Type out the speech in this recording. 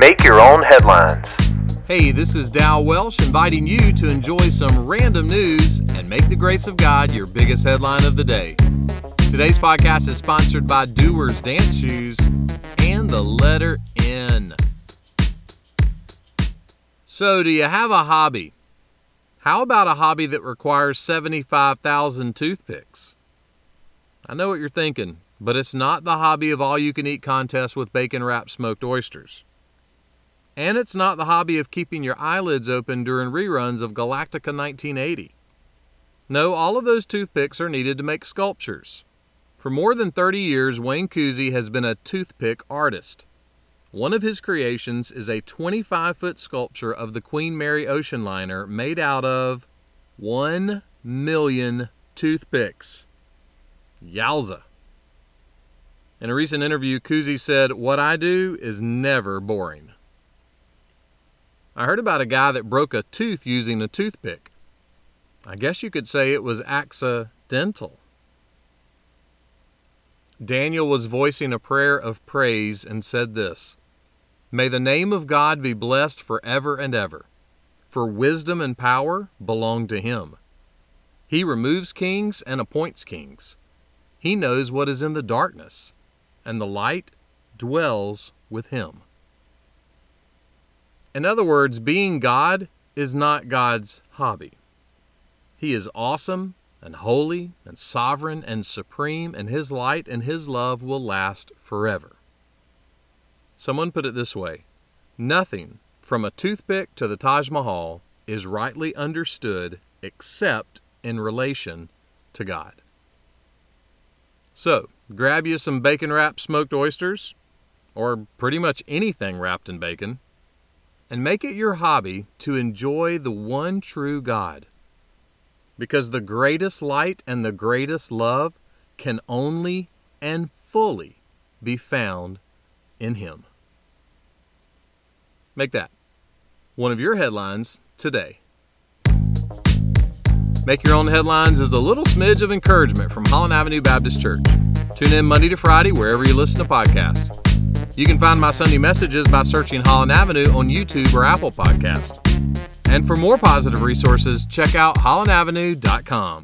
Make your own headlines. Hey, this is Dal Welsh inviting you to enjoy some random news and make the grace of God your biggest headline of the day. Today's podcast is sponsored by Doers Dance Shoes and the letter N. So, do you have a hobby? How about a hobby that requires 75,000 toothpicks? I know what you're thinking, but it's not the hobby of all you can eat contest with bacon wrapped smoked oysters. And it's not the hobby of keeping your eyelids open during reruns of Galactica 1980. No, all of those toothpicks are needed to make sculptures. For more than 30 years, Wayne Kusy has been a toothpick artist. One of his creations is a 25 foot sculpture of the Queen Mary ocean liner made out of 1 million toothpicks. Yowza. In a recent interview, Kusy said, What I do is never boring. I heard about a guy that broke a tooth using a toothpick. I guess you could say it was accidental. Daniel was voicing a prayer of praise and said this May the name of God be blessed forever and ever, for wisdom and power belong to him. He removes kings and appoints kings. He knows what is in the darkness, and the light dwells with him. In other words, being God is not God's hobby. He is awesome and holy and sovereign and supreme, and His light and His love will last forever. Someone put it this way Nothing, from a toothpick to the Taj Mahal, is rightly understood except in relation to God. So, grab you some bacon wrapped smoked oysters, or pretty much anything wrapped in bacon and make it your hobby to enjoy the one true God. Because the greatest light and the greatest love can only and fully be found in Him. Make that one of your headlines today. Make Your Own Headlines is a little smidge of encouragement from Holland Avenue Baptist Church. Tune in Monday to Friday wherever you listen to podcasts. You can find my Sunday messages by searching Holland Avenue on YouTube or Apple Podcast. And for more positive resources, check out hollandavenue.com.